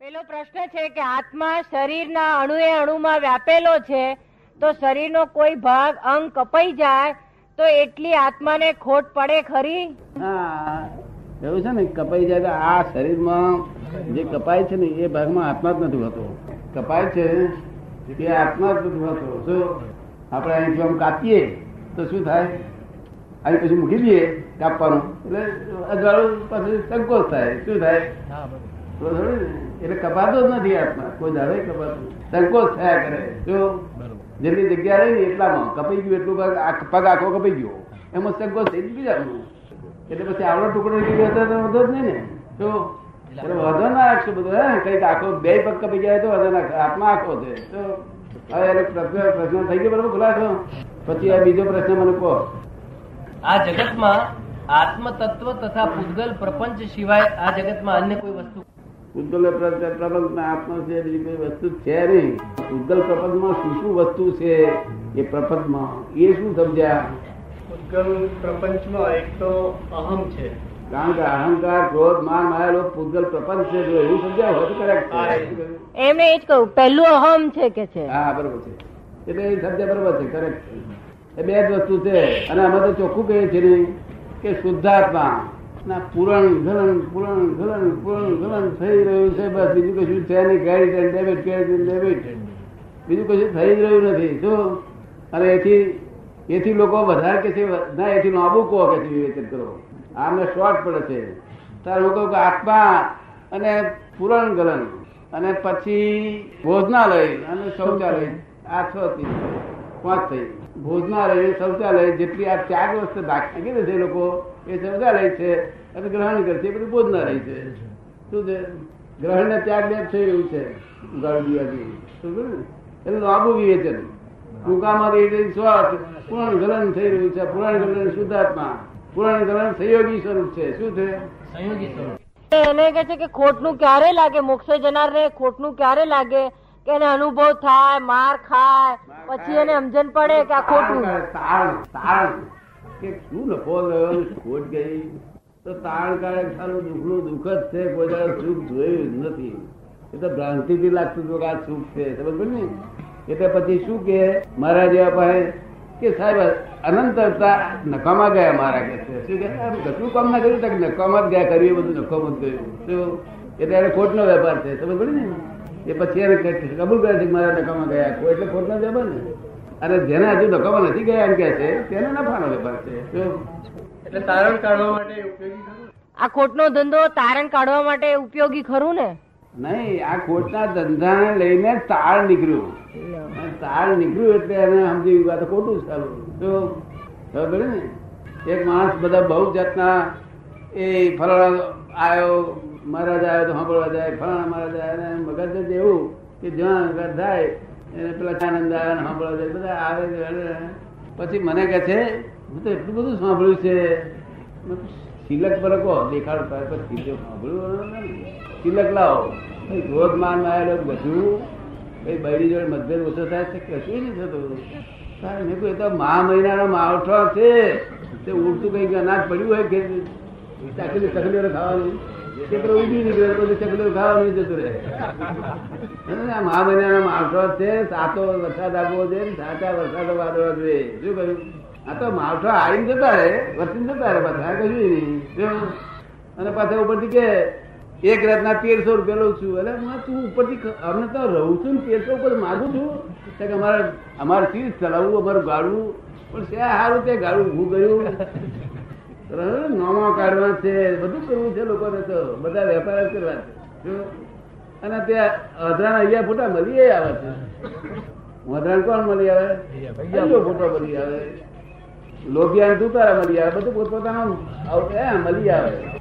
પેલો પ્રશ્ન છે કે આત્મા શરીરના અણુએ અણુમાં વ્યાપેલો છે, તો શરીરનો કોઈ ભાગ અંગ કપાઈ જાય, તો એટલી આત્માને ખોટ પડે ખરી? હા, એવું છે ને, કપાઈ જાય તો આ શરીરમાં જે કપાય છે ને, એ ભાગમાં આત્મા જ નથી હોતો. કપાય છે એ આત્મા જ નથી હોતો. શું આપણે અહીંથી આમ કાપીએ, તો શું થાય? અહીં પછી મૂકી દઈએ કાપવાનું. એટલે અજવાળું પછી સંકોચ થાય. શું થાય? એટલે કપાતો જ નથી આત્મા કોઈ દાડે કપાતો સંકોચ થયા કરે. જો જેટલી જગ્યા રહી એટલામાં કપાઈ ગયું, એટલું પગ પગ આખો કપાઈ ગયો. એમાં સંકોચ થઈ જ જવાનું એટલે પછી આવડો ટુકડો ગયો હતો વાંધો જ નહીં ને. તો વાંધો ના રાખશો બધું, હે, કંઈક આખો બે પગ કપાઈ ગયા તો વધો ના આત્મા આખો છે. તો હવે એનો પ્રશ્ન પ્રશ્ન થઈ ગયો બરાબર? ખુલાસો. પછી આ બીજો પ્રશ્ન મને કહો. આ જગતમાં આત્મ તત્વ તથા પૂતગલ પ્રપંચ સિવાય આ જગતમાં અન્ય કોઈ વસ્તુ ઉદ્ગલ પ્રપંચમાં આત્મા છે બીજી કોઈ વસ્તુ છે નહીં. ઉદ્ગલ પ્રપંચમાં શું શું વસ્તુ છે એ પ્રપંચમાં? એ શું સમજ્યા? ઉદ્ગલ પ્રપંચમાં એક તો અહમ છે. કારણ કે અહંકાર ક્રોધ માન માયા લોક પૂગલ પ્રપંચ છે જો એવું સમજ્યા હોય તો correct હા, એ જ કહ્યું. પહેલું અહમ છે કે છે? હા બરોબર છે. એટલે એ સમજ્યા બરોબર છે કરેક્ટ એ બે જ વસ્તુ છે. અને અમે તો ચોખ્ખું કહીએ છીએ કે શુદ્ધાત્મા ના, પૂરણ ગલન પૂરણ ગલન પૂરણ ગલન થઈ રહ્યું છે, બસ બીજું કશું છે નહીં ક્રેડિટ એન્ડ ડેબિટ બીજું કશું થઈ જ રહ્યું નથી. શું અને એથી એથી લોકો વધારે કે છે ના, એથી લાંબુ કહો કે છે, વિવેચન કરો. આમને શોર્ટ પડે છે. તાર લોકો કે આત્મા અને પૂરણ ગલન અને પછી ભોજનાલય અને શૌચાલય. આ છ થી પાંચ થઈ. ભોજનાલય શૌચાલય જેટલી આ ચાર વસ્તુ દાખલ કીધું છે લોકો એ શૌચાલય છે અને ગ્રહણ કરે છે બધું ભોજનાલય છે. શું છે? ગ્રહણ ને ત્યાગ બે થઈ રહ્યું છે. ગાળું શું એટલે લાંબુ વિવેચન. ટૂંકામાં રીતે સ્વાર્થ પૂર્ણ ગલન થઈ રહ્યું છે. પૂર્ણ ગલન શુદ્ધાત્મા. પૂર્ણ ગલન સંયોગી સ્વરૂપ છે. શું છે? સંયોગી સ્વરૂપ. એને કે છે કે ખોટનું ક્યારે લાગે? મોક્ષે જનારને ખોટનું ક્યારે લાગે? કે એને અનુભવ થાય માર ખાય પછી એને સમજણ પડે કે આ ખોટું તાળ તાળ કે શું ગયો ખોટ ગઈ. તો તાણ કાળે સારું દુઃખનું દુઃખ જ છે કોઈ દાડો સુખ જોયું જ નથી. એ તો ભ્રાંતિથી લાગતું હતું કે આ સુખ છે સમજ ને? એટલે પછી શું કે મારા જેવા પાસે કે સાહેબ અનંત નકામા ગયા મારા કે છે. શું કે કશું કામ ના કર્યું? નકામા જ ગયા કર્યું એ બધું નકામ જ ગયું એટલે એને ખોટનો વેપાર છે સમજ પડી ને? એ પછી એને કબૂલ કરે છે મારા ડકામાં ગયા કોઈ એટલે ખોટ ના જવા ને. અને જેને હજુ ડકામાં નથી ગયા એમ કે છે તેને નફાનો વેપાર છે. એટલે તારણ કાઢવા માટે ઉપયોગી આ ખોટનો ધંધો તારણ કાઢવા માટે ઉપયોગી ખરું ને? નહીં આ ખોટના ધંધાને લઈને તાળ નીકળ્યું. તાળ નીકળ્યું એટલે એને સમજી ગયું તો ખોટું ચાલુ. તો ખબર ને? એક માણસ બધા બહુ જાતના એ ફરવા આવ્યો મહારાજ આવ્યો તો સાંભળવા જાય ફલાણા મહારાજ આવ્યા અને મગજ જ એવું કે જ્યાં અહંકાર થાય એને પેલા આનંદ આવે સાંભળવા બધા આવે પછી મને કહે છે હું તો એટલું બધું સાંભળ્યું છે. સિલક પર કહો દેખાડો થાય પર સિલક સાંભળ્યું. સિલક લાવો. ક્રોધ માન આવેલો બધું ભાઈ બૈરી જોડે મતભેદ ઓછો થાય છે કશું નહીં થતું. તારે મેં કહ્યું, તો મા મહિનાનો માવઠો છે. તે ઉડતું કંઈક અનાજ પડ્યું હોય કે તકલીફ તકલીફ ખાવાનું. પેલો ઉડી નીકળે બધું ચકલીઓ ખાવાનું જતું રહે. હે, મહા મહિનાનો માવઠો છે સાતો વરસાદ આપવો છે સાચા વરસાદ વાદળો જોઈએ શું કહ્યું? આ તો માવઠો આવીને જતા રહે વરસીને જતા રહે પાછા કશું નહીં. અને પાછા ઉપરથી કે એક રાતના તેરસો રૂપિયા લઉં છું. એટલે હું તું ઉપરથી અમે તો રહું છું ને તેરસો ઉપર માગું છું. કે અમારે અમારે ચીજ ચલાવવું અમારું ગાળવું? પણ છે સારું તે ગાડું ઊભું કર્યું નોમો કાઢવા છે, બધું કરવું છે લોકોને તો. બધા વેપાર કરવા છે. અને ત્યાં અધરાના અહીંયા ફોટા મળી આવે છે. અધરાન કોણ મળી આવે? અહીંયા ફોટો મળી આવે. લોભિયા તુતારા મળી આવે. બધું પોતપોતાનો મળી આવે.